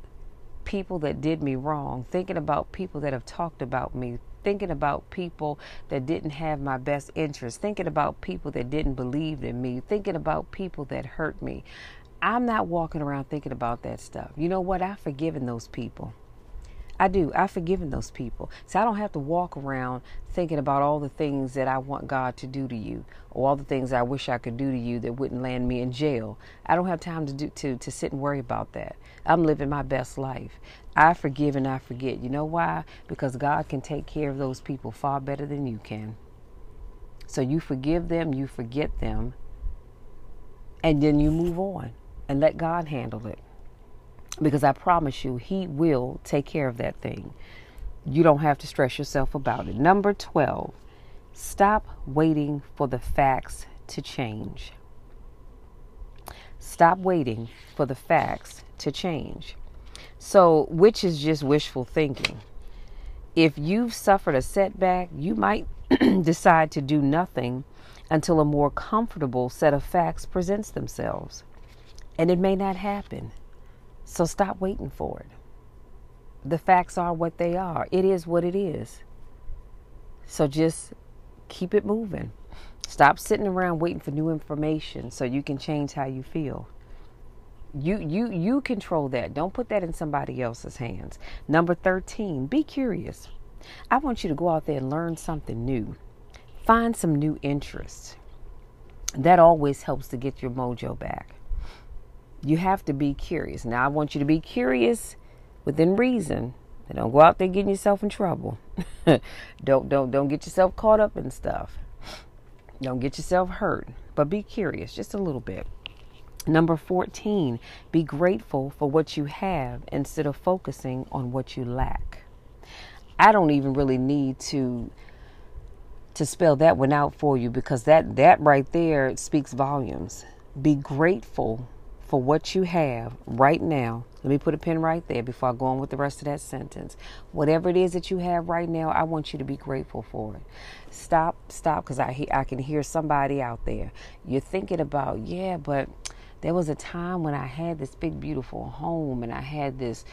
people that did me wrong, thinking about people that have talked about me, thinking about people that didn't have my best interest, thinking about people that didn't believe in me, thinking about people that hurt me. I'm not walking around thinking about that stuff. You know what? I've forgiven those people. I do. I've forgiven those people. So I don't have to walk around thinking about all the things that I want God to do to you or all the things I wish I could do to you that wouldn't land me in jail. I don't have time to do to to sit and worry about that. I'm living my best life. I forgive and I forget. You know why? Because God can take care of those people far better than you can. So you forgive them, you forget them, and then you move on and let God handle it because I promise you, He will take care of that thing. You don't have to stress yourself about it. Number 12, stop waiting for the facts to change. Stop waiting for the facts to change. So, which is just wishful thinking. If you've suffered a setback, you might [CLEARS THROAT] decide to do nothing until a more comfortable set of facts presents themselves. And it may not happen. So stop waiting for it. The facts are what they are. It is what it is. So just keep it moving. Stop sitting around waiting for new information so you can change how you feel. You you you control that. Don't put that in somebody else's hands. Number 13, be curious. I want you to go out there and learn something new. Find some new interests. That always helps to get your mojo back you have to be curious. Now, I want you to be curious within reason. And don't go out there getting yourself in trouble. [LAUGHS] don't don't don't get yourself caught up in stuff. Don't get yourself hurt, but be curious just a little bit. Number 14, be grateful for what you have instead of focusing on what you lack. I don't even really need to to spell that one out for you because that that right there speaks volumes. Be grateful for what you have right now. Let me put a pin right there before I go on with the rest of that sentence. Whatever it is that you have right now, I want you to be grateful for it. Stop, stop, because I, I can hear somebody out there. You're thinking about, yeah, but there was a time when I had this big, beautiful home and I had this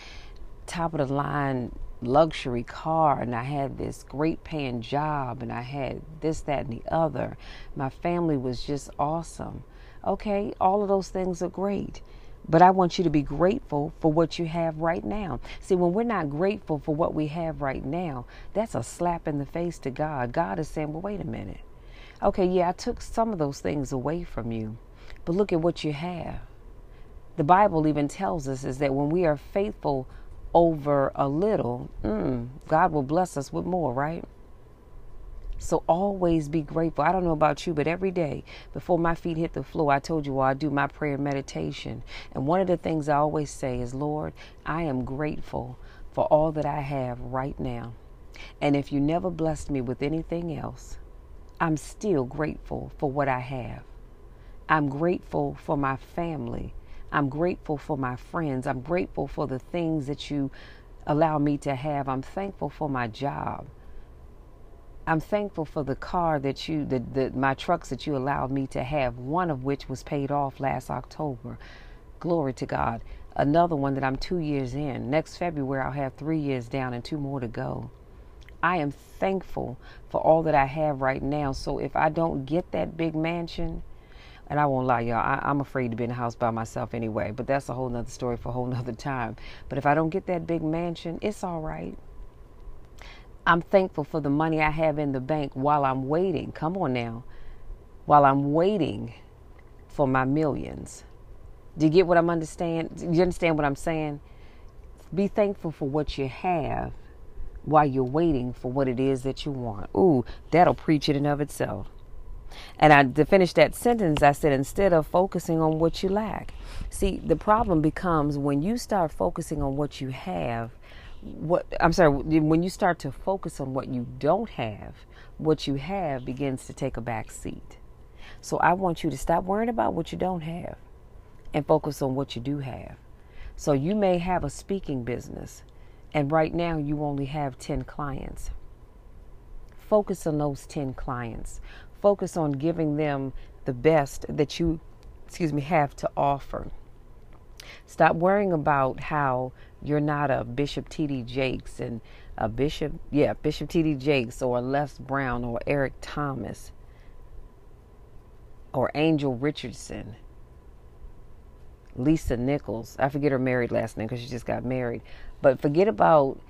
top of the line luxury car and I had this great paying job and I had this, that, and the other. My family was just awesome. Okay, all of those things are great. But I want you to be grateful for what you have right now. See, when we're not grateful for what we have right now, that's a slap in the face to God. God is saying, well, wait a minute. Okay, yeah, I took some of those things away from you, but look at what you have. The Bible even tells us is that when we are faithful over a little, mm, God will bless us with more, right? So always be grateful. I don't know about you, but every day before my feet hit the floor, I told you well, I do my prayer and meditation. And one of the things I always say is, Lord, I am grateful for all that I have right now. And if you never blessed me with anything else, I'm still grateful for what I have. I'm grateful for my family. I'm grateful for my friends. I'm grateful for the things that you allow me to have. I'm thankful for my job. I'm thankful for the car that you, the, the, my trucks that you allowed me to have, one of which was paid off last October. Glory to God. Another one that I'm two years in. Next February, I'll have three years down and two more to go. I am thankful for all that I have right now. So if I don't get that big mansion, and I won't lie, y'all, I, am afraid to be in a house by myself anyway, but that's a whole nother story for a whole [LAUGHS] nother time. But if I don't get that big mansion, it's all right. I'm thankful for the money I have in the bank while I'm waiting. Come on now. While I'm waiting for my millions. Do you get what I'm understand? Do you understand what I'm saying? Be thankful for what you have while you're waiting for what it is that you want. Ooh, that'll preach it in of itself. And I to finish that sentence, I said instead of focusing on what you lack. See, the problem becomes when you start focusing on what you have, what I'm sorry, when you start to focus on what you don't have, what you have begins to take a back seat. So I want you to stop worrying about what you don't have and focus on what you do have. So you may have a speaking business and right now you only have 10 clients. Focus on those 10 clients. Focus on giving them the best that you excuse me have to offer. Stop worrying about how you're not a Bishop T.D. Jakes and a Bishop, yeah, Bishop T.D. Jakes or Les Brown or Eric Thomas or Angel Richardson, Lisa Nichols. I forget her married last name because she just got married. But forget about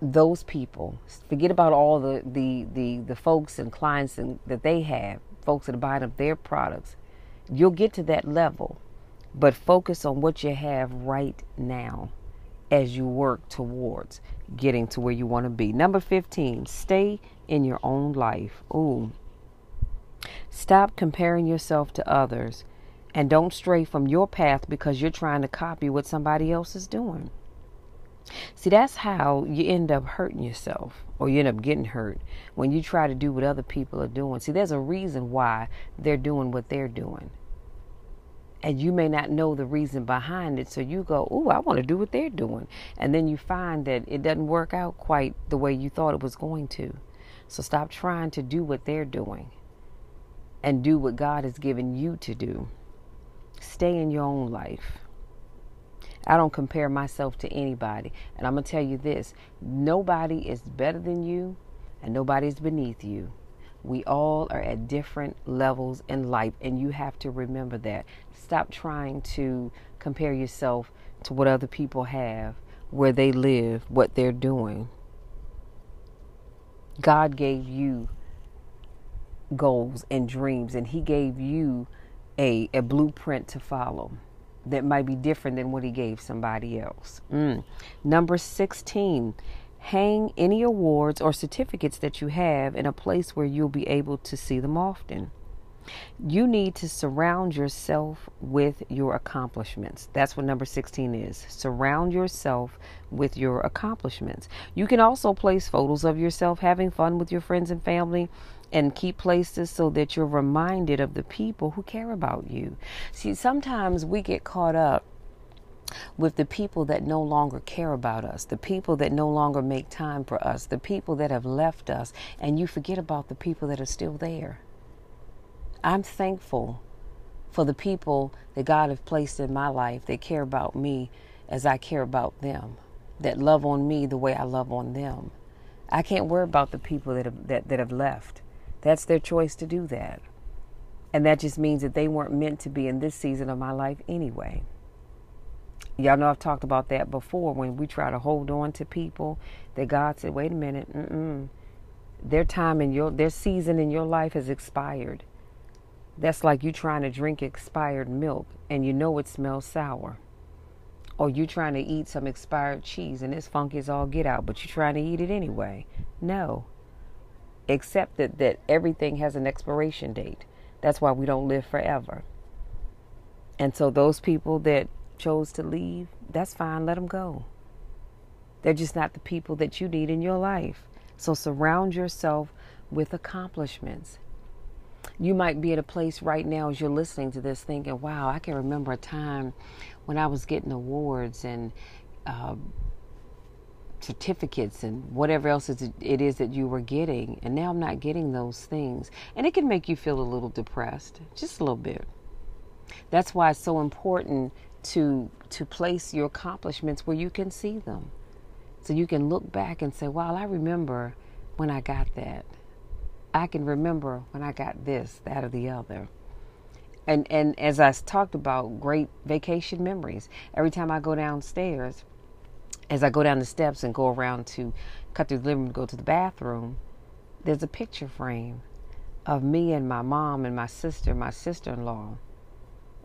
those people. Forget about all the the the, the folks and clients and, that they have, folks that are buying up their products. You'll get to that level, but focus on what you have right now as you work towards getting to where you want to be. Number 15, stay in your own life. Ooh. Stop comparing yourself to others and don't stray from your path because you're trying to copy what somebody else is doing. See, that's how you end up hurting yourself or you end up getting hurt when you try to do what other people are doing. See, there's a reason why they're doing what they're doing and you may not know the reason behind it. So you go, "Oh, I want to do what they're doing," and then you find that it doesn't work out quite the way you thought it was going to. So stop trying to do what they're doing, and do what God has given you to do. Stay in your own life. I don't compare myself to anybody, and I'm gonna tell you this: nobody is better than you, and nobody is beneath you. We all are at different levels in life, and you have to remember that. Stop trying to compare yourself to what other people have, where they live, what they're doing. God gave you goals and dreams, and He gave you a, a blueprint to follow that might be different than what He gave somebody else. Mm. Number 16 Hang any awards or certificates that you have in a place where you'll be able to see them often. You need to surround yourself with your accomplishments. That's what number 16 is. Surround yourself with your accomplishments. You can also place photos of yourself having fun with your friends and family and keep places so that you're reminded of the people who care about you. See, sometimes we get caught up with the people that no longer care about us, the people that no longer make time for us, the people that have left us, and you forget about the people that are still there. I'm thankful for the people that God has placed in my life that care about me as I care about them, that love on me the way I love on them. I can't worry about the people that have, that, that have left. That's their choice to do that. And that just means that they weren't meant to be in this season of my life anyway. Y'all know I've talked about that before when we try to hold on to people that God said, wait a minute, mm-mm. their time in your, their season in your life has expired. That's like you trying to drink expired milk and you know it smells sour. Or you trying to eat some expired cheese and it's funky as all get out, but you're trying to eat it anyway. No. Accept that, that everything has an expiration date. That's why we don't live forever. And so those people that chose to leave, that's fine. Let them go. They're just not the people that you need in your life. So surround yourself with accomplishments. You might be at a place right now as you're listening to this thinking, wow, I can remember a time when I was getting awards and uh, certificates and whatever else it is that you were getting, and now I'm not getting those things. And it can make you feel a little depressed, just a little bit. That's why it's so important to to place your accomplishments where you can see them. So you can look back and say, "Wow, I remember when I got that. I can remember when I got this, that or the other." And and as I talked about great vacation memories, every time I go downstairs, as I go down the steps and go around to cut through the living room to go to the bathroom, there's a picture frame of me and my mom and my sister, my sister-in-law.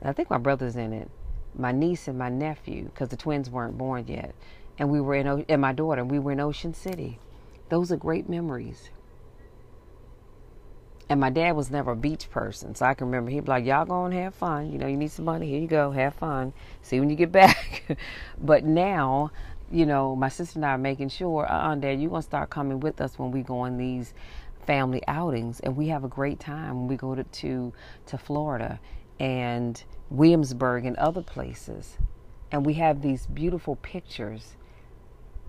I think my brother's in it, my niece and my nephew, because the twins weren't born yet, and we were in and my daughter. We were in Ocean City. Those are great memories. And my dad was never a beach person, so I can remember he'd be like, "Y'all go and have fun. You know, you need some money. Here you go, have fun. See when you get back." [LAUGHS] but now you know, my sister and I are making sure, uh uh Dad, you're going to start coming with us when we go on these family outings. And we have a great time when we go to, to, to Florida and Williamsburg and other places. And we have these beautiful pictures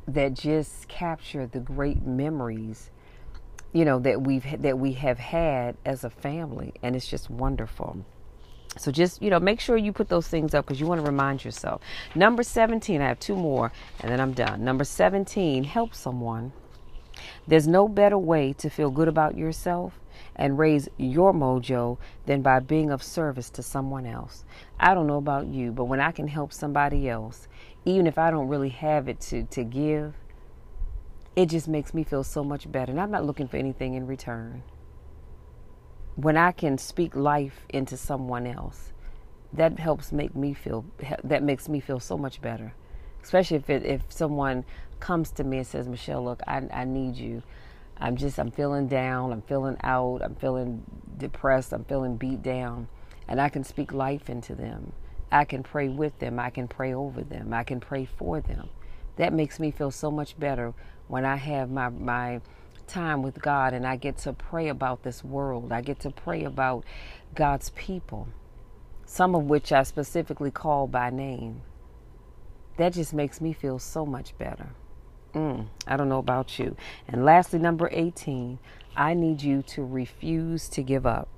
that just capture the great memories you know that we've that we have had as a family and it's just wonderful so just, you know, make sure you put those things up because you want to remind yourself. Number 17, I have two more and then I'm done. Number 17, help someone. There's no better way to feel good about yourself and raise your mojo than by being of service to someone else. I don't know about you, but when I can help somebody else, even if I don't really have it to, to give, it just makes me feel so much better. And I'm not looking for anything in return when I can speak life into someone else, that helps make me feel that makes me feel so much better. Especially if it, if someone comes to me and says, "Michelle, look, I I need you. I'm just I'm feeling down. I'm feeling out. I'm feeling depressed. I'm feeling beat down." And I can speak life into them. I can pray with them. I can pray over them. I can pray for them. That makes me feel so much better when I have my my time with God and I get to pray about this world. I get to pray about God's people, some of which I specifically call by name. That just makes me feel so much better. Mm, I don't know about you. And lastly, number 18, I need you to refuse to give up.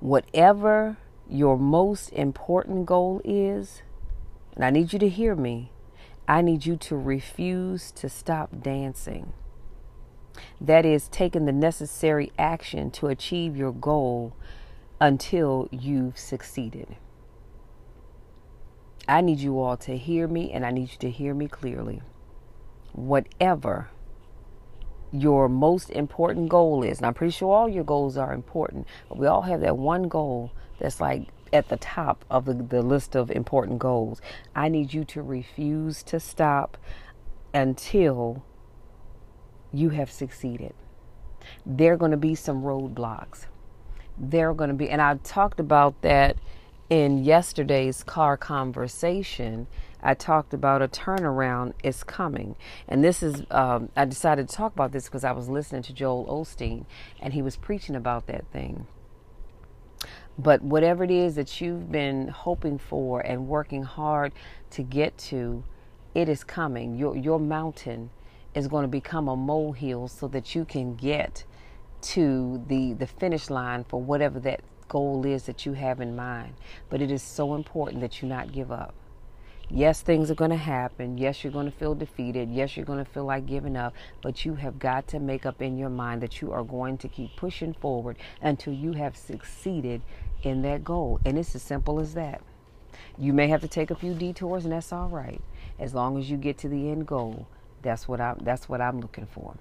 Whatever your most important goal is, and I need you to hear me, I need you to refuse to stop dancing. That is, taking the necessary action to achieve your goal until you've succeeded. I need you all to hear me and I need you to hear me clearly. Whatever your most important goal is, and I'm pretty sure all your goals are important, but we all have that one goal that's like at the top of the, the list of important goals. I need you to refuse to stop until you have succeeded. There are going to be some roadblocks. There are going to be, and I talked about that in yesterday's car conversation. I talked about a turnaround is coming. And this is, um, I decided to talk about this because I was listening to Joel Osteen and he was preaching about that thing. But whatever it is that you've been hoping for and working hard to get to, it is coming. Your, your mountain is going to become a molehill so that you can get to the the finish line for whatever that goal is that you have in mind. But it is so important that you not give up. Yes things are going to happen. Yes you're going to feel defeated. Yes you're going to feel like giving up. But you have got to make up in your mind that you are going to keep pushing forward until you have succeeded in that goal. And it's as simple as that. You may have to take a few detours and that's all right. As long as you get to the end goal that's what I'm that's what I'm looking for.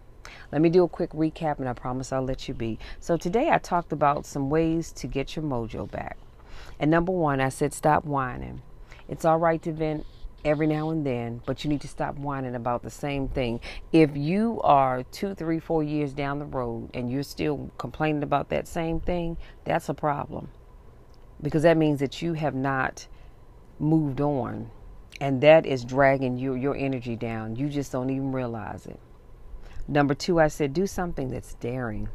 Let me do a quick recap and I promise I'll let you be. So today I talked about some ways to get your mojo back. And number 1, I said stop whining. It's all right to vent every now and then, but you need to stop whining about the same thing. If you are two, three, four years down the road and you're still complaining about that same thing, that's a problem. Because that means that you have not moved on and that is dragging your your energy down. You just don't even realize it. Number two, I said do something that's daring.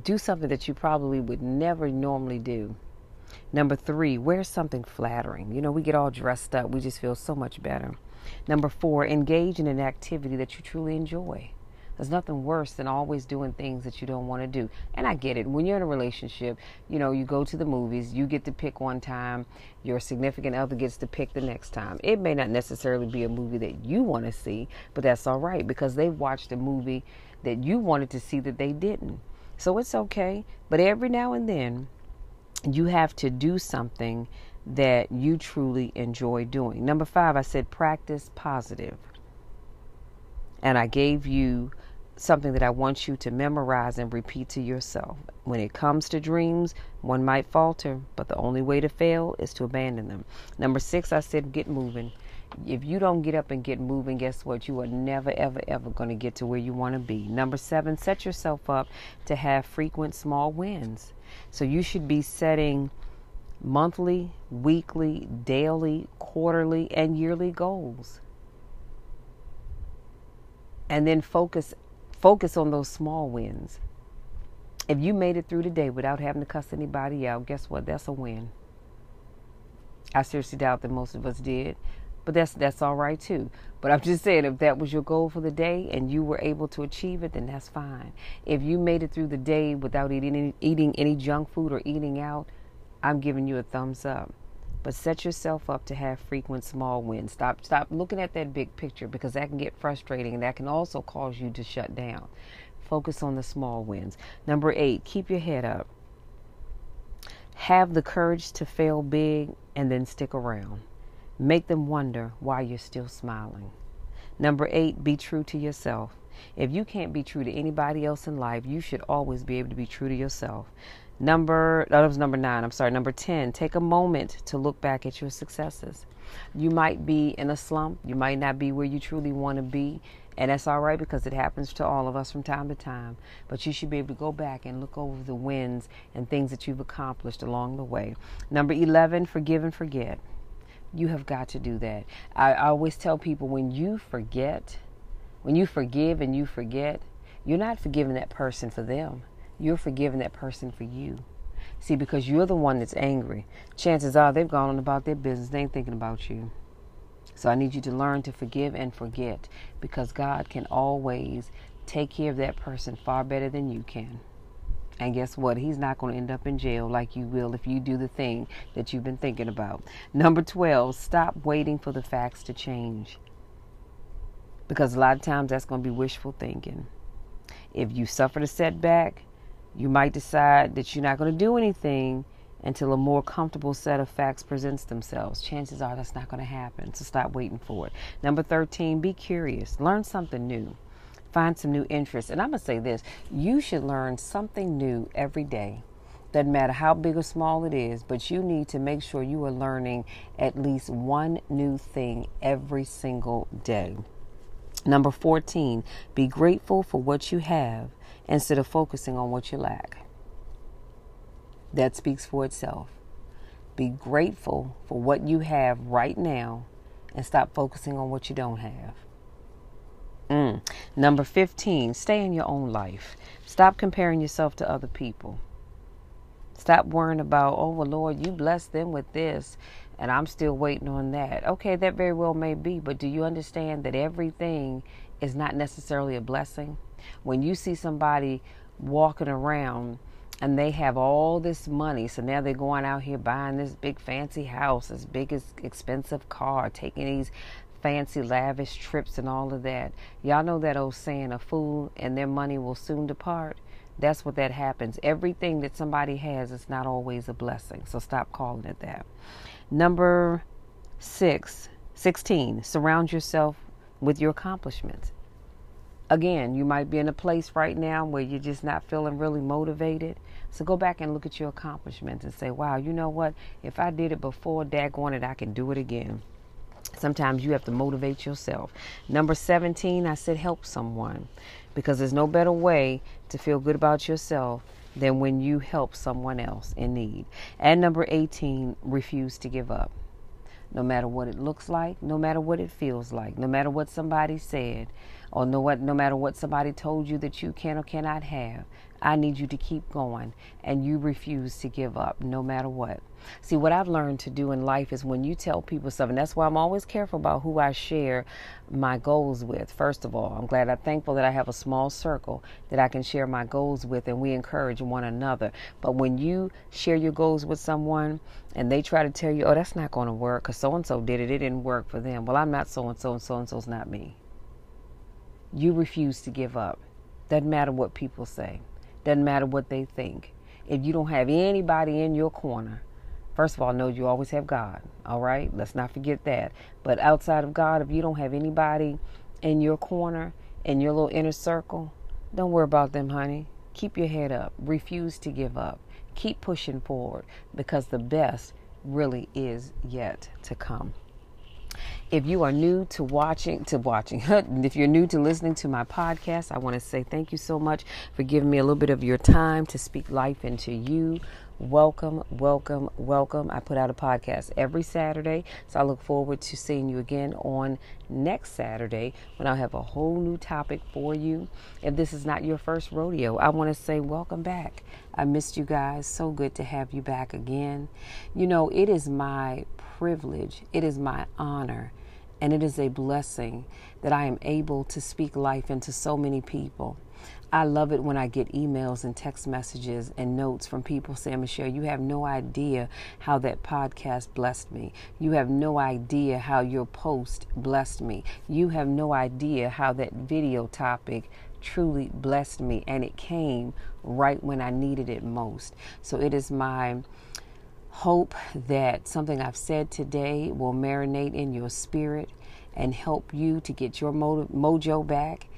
Do something that you probably would never normally do. Number three, wear something flattering. You know, we get all dressed up, we just feel so much better. Number four, engage in an activity that you truly enjoy. There's nothing worse than always doing things that you don't want to do. And I get it. When you're in a relationship, you know, you go to the movies, you get to pick one time, your significant other gets to pick the next time. It may not necessarily be a movie that you want to see, but that's all right because they've watched a movie that you wanted to see that they didn't. So it's okay. But every now and then, you have to do something that you truly enjoy doing. Number five, I said practice positive. And I gave you something that I want you to memorize and repeat to yourself. When it comes to dreams, one might falter, but the only way to fail is to abandon them. Number six, I said get moving. If you don't get up and get moving, guess what? You are never, ever, ever going to get to where you want to be. Number seven, set yourself up to have frequent small wins. So you should be setting monthly, weekly, daily, quarterly, and yearly goals. And then focus Focus on those small wins. If you made it through the day without having to cuss anybody out, guess what? That's a win. I seriously doubt that most of us did, but that's that's all right too. But I'm [LAUGHS] just saying, if that was your goal for the day and you were able to achieve it, then that's fine. If you made it through the day without eating any, eating any junk food or eating out, I'm giving you a thumbs up but set yourself up to have frequent small wins. Stop stop looking at that big picture because that can get frustrating and that can also cause you to shut down. Focus on the small wins. Number 8, keep your head up. Have the courage to fail big and then stick around. Make them wonder why you're still smiling. Number 8, be true to yourself. If you can't be true to anybody else in life, you should always be able to be true to yourself. Number, oh, that was number nine, I'm sorry, number 10, take a moment to look back at your successes. You might be in a slump, you might not be where you truly want to be, and that's all right because it happens to all of us from time to time. But you should be able to go back and look over the wins and things that you've accomplished along the way. Number 11, forgive and forget. You have got to do that. I, I always tell people when you forget, when you forgive and you forget, you're not forgiving that person for them you're forgiving that person for you. See, because you're the one that's angry, chances are they've gone on about their business. They ain't thinking about you. So I need you to learn to forgive and forget because God can always take care of that person far better than you can. And guess what? He's not going to end up in jail like you will if you do the thing that you've been thinking about. Number 12, stop waiting for the facts to change. Because a lot of times that's going to be wishful thinking. If you suffered a setback, you might decide that you're not going to do anything until a more comfortable set of facts presents themselves. Chances are that's not going to happen, so stop waiting for it. Number 13, be curious. Learn something new. Find some new interests. And I'm going to say this you should learn something new every day. Doesn't matter how big or small it is, but you need to make sure you are learning at least one new thing every single day. Number 14, be grateful for what you have instead of focusing on what you lack. That speaks for itself. Be grateful for what you have right now and stop focusing on what you don't have. Mm. Number 15, stay in your own life. Stop comparing yourself to other people. Stop worrying about, oh, well, Lord, you blessed them with this, and I'm still waiting on that. Okay, that very well may be, but do you understand that everything is not necessarily a blessing? When you see somebody walking around and they have all this money, so now they're going out here buying this big fancy house, this big expensive car, taking these fancy lavish trips and all of that. Y'all know that old saying, a fool and their money will soon depart. That's what that happens. Everything that somebody has is not always a blessing. So stop calling it that. Number six, 16, surround yourself with your accomplishments again, you might be in a place right now where you're just not feeling really motivated. So go back and look at your accomplishments and say, wow, you know what? If I did it before, daggone it, I can do it again. Sometimes you have to motivate yourself. Number 17, I said help someone because there's no better way to feel good about yourself than when you help someone else in need. And number 18, refuse to give up. No matter what it looks like, no matter what it feels like, no matter what somebody said, or no, what, no matter what somebody told you that you can or cannot have, I need you to keep going. And you refuse to give up no matter what. See, what I've learned to do in life is when you tell people something, that's why I'm always careful about who I share my goals with. First of all, I'm glad, I'm thankful that I have a small circle that I can share my goals with, and we encourage one another. But when you share your goals with someone and they try to tell you, oh, that's not going to work because so and so did it, it didn't work for them. Well, I'm not so and so, and so and so's not me. You refuse to give up. Doesn't matter what people say, doesn't matter what they think. If you don't have anybody in your corner, First of all, know you always have God. All right? Let's not forget that. But outside of God, if you don't have anybody in your corner, in your little inner circle, don't worry about them, honey. Keep your head up. Refuse to give up. Keep pushing forward because the best really is yet to come. If you are new to watching, to watching, [LAUGHS] if you're new to listening to my podcast, I want to say thank you so much for giving me a little bit of your time to speak life into you Welcome, welcome, welcome. I put out a podcast every Saturday, so I look forward to seeing you again on next Saturday when I'll have a whole new topic for you. If this is not your first rodeo, I want to say welcome back. I missed you guys. So good to have you back again. You know, it is my privilege, it is my honor, and it is a blessing that I am able to speak life into so many people. I love it when I get emails and text messages and notes from people saying, Michelle, you have no idea how that podcast blessed me. You have no idea how your post blessed me. You have no idea how that video topic truly blessed me. And it came right when I needed it most. So it is my hope that something I've said today will marinate in your spirit and help you to get your mojo back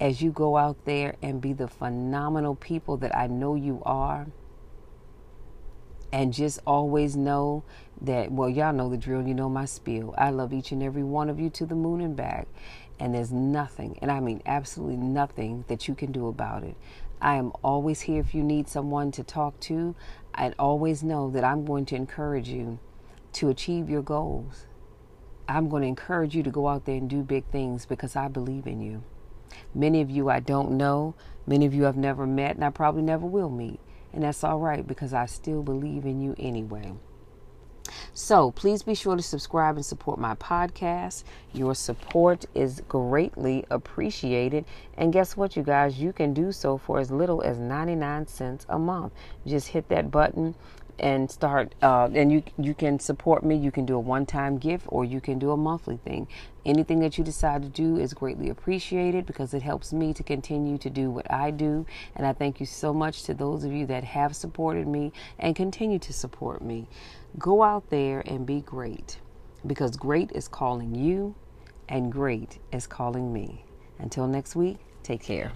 as you go out there and be the phenomenal people that I know you are. And just always know that, well, y'all know the drill, you know my spiel. I love each and every one of you to the moon and back. And there's nothing, and I mean absolutely nothing, that you can do about it. I am always here if you need someone to talk to. And always know that I'm going to encourage you to achieve your goals. I'm going to encourage you to go out there and do big things because I believe in you. Many of you I don't know, many of you I've never met, and I probably never will meet. And that's all right because I still believe in you anyway. So please be sure to subscribe and support my podcast. Your support is greatly appreciated. And guess what, you guys? You can do so for as little as 99 cents a month. Just hit that button and start uh, and you you can support me you can do a one-time gift or you can do a monthly thing anything that you decide to do is greatly appreciated because it helps me to continue to do what i do and i thank you so much to those of you that have supported me and continue to support me go out there and be great because great is calling you and great is calling me. Until next week take care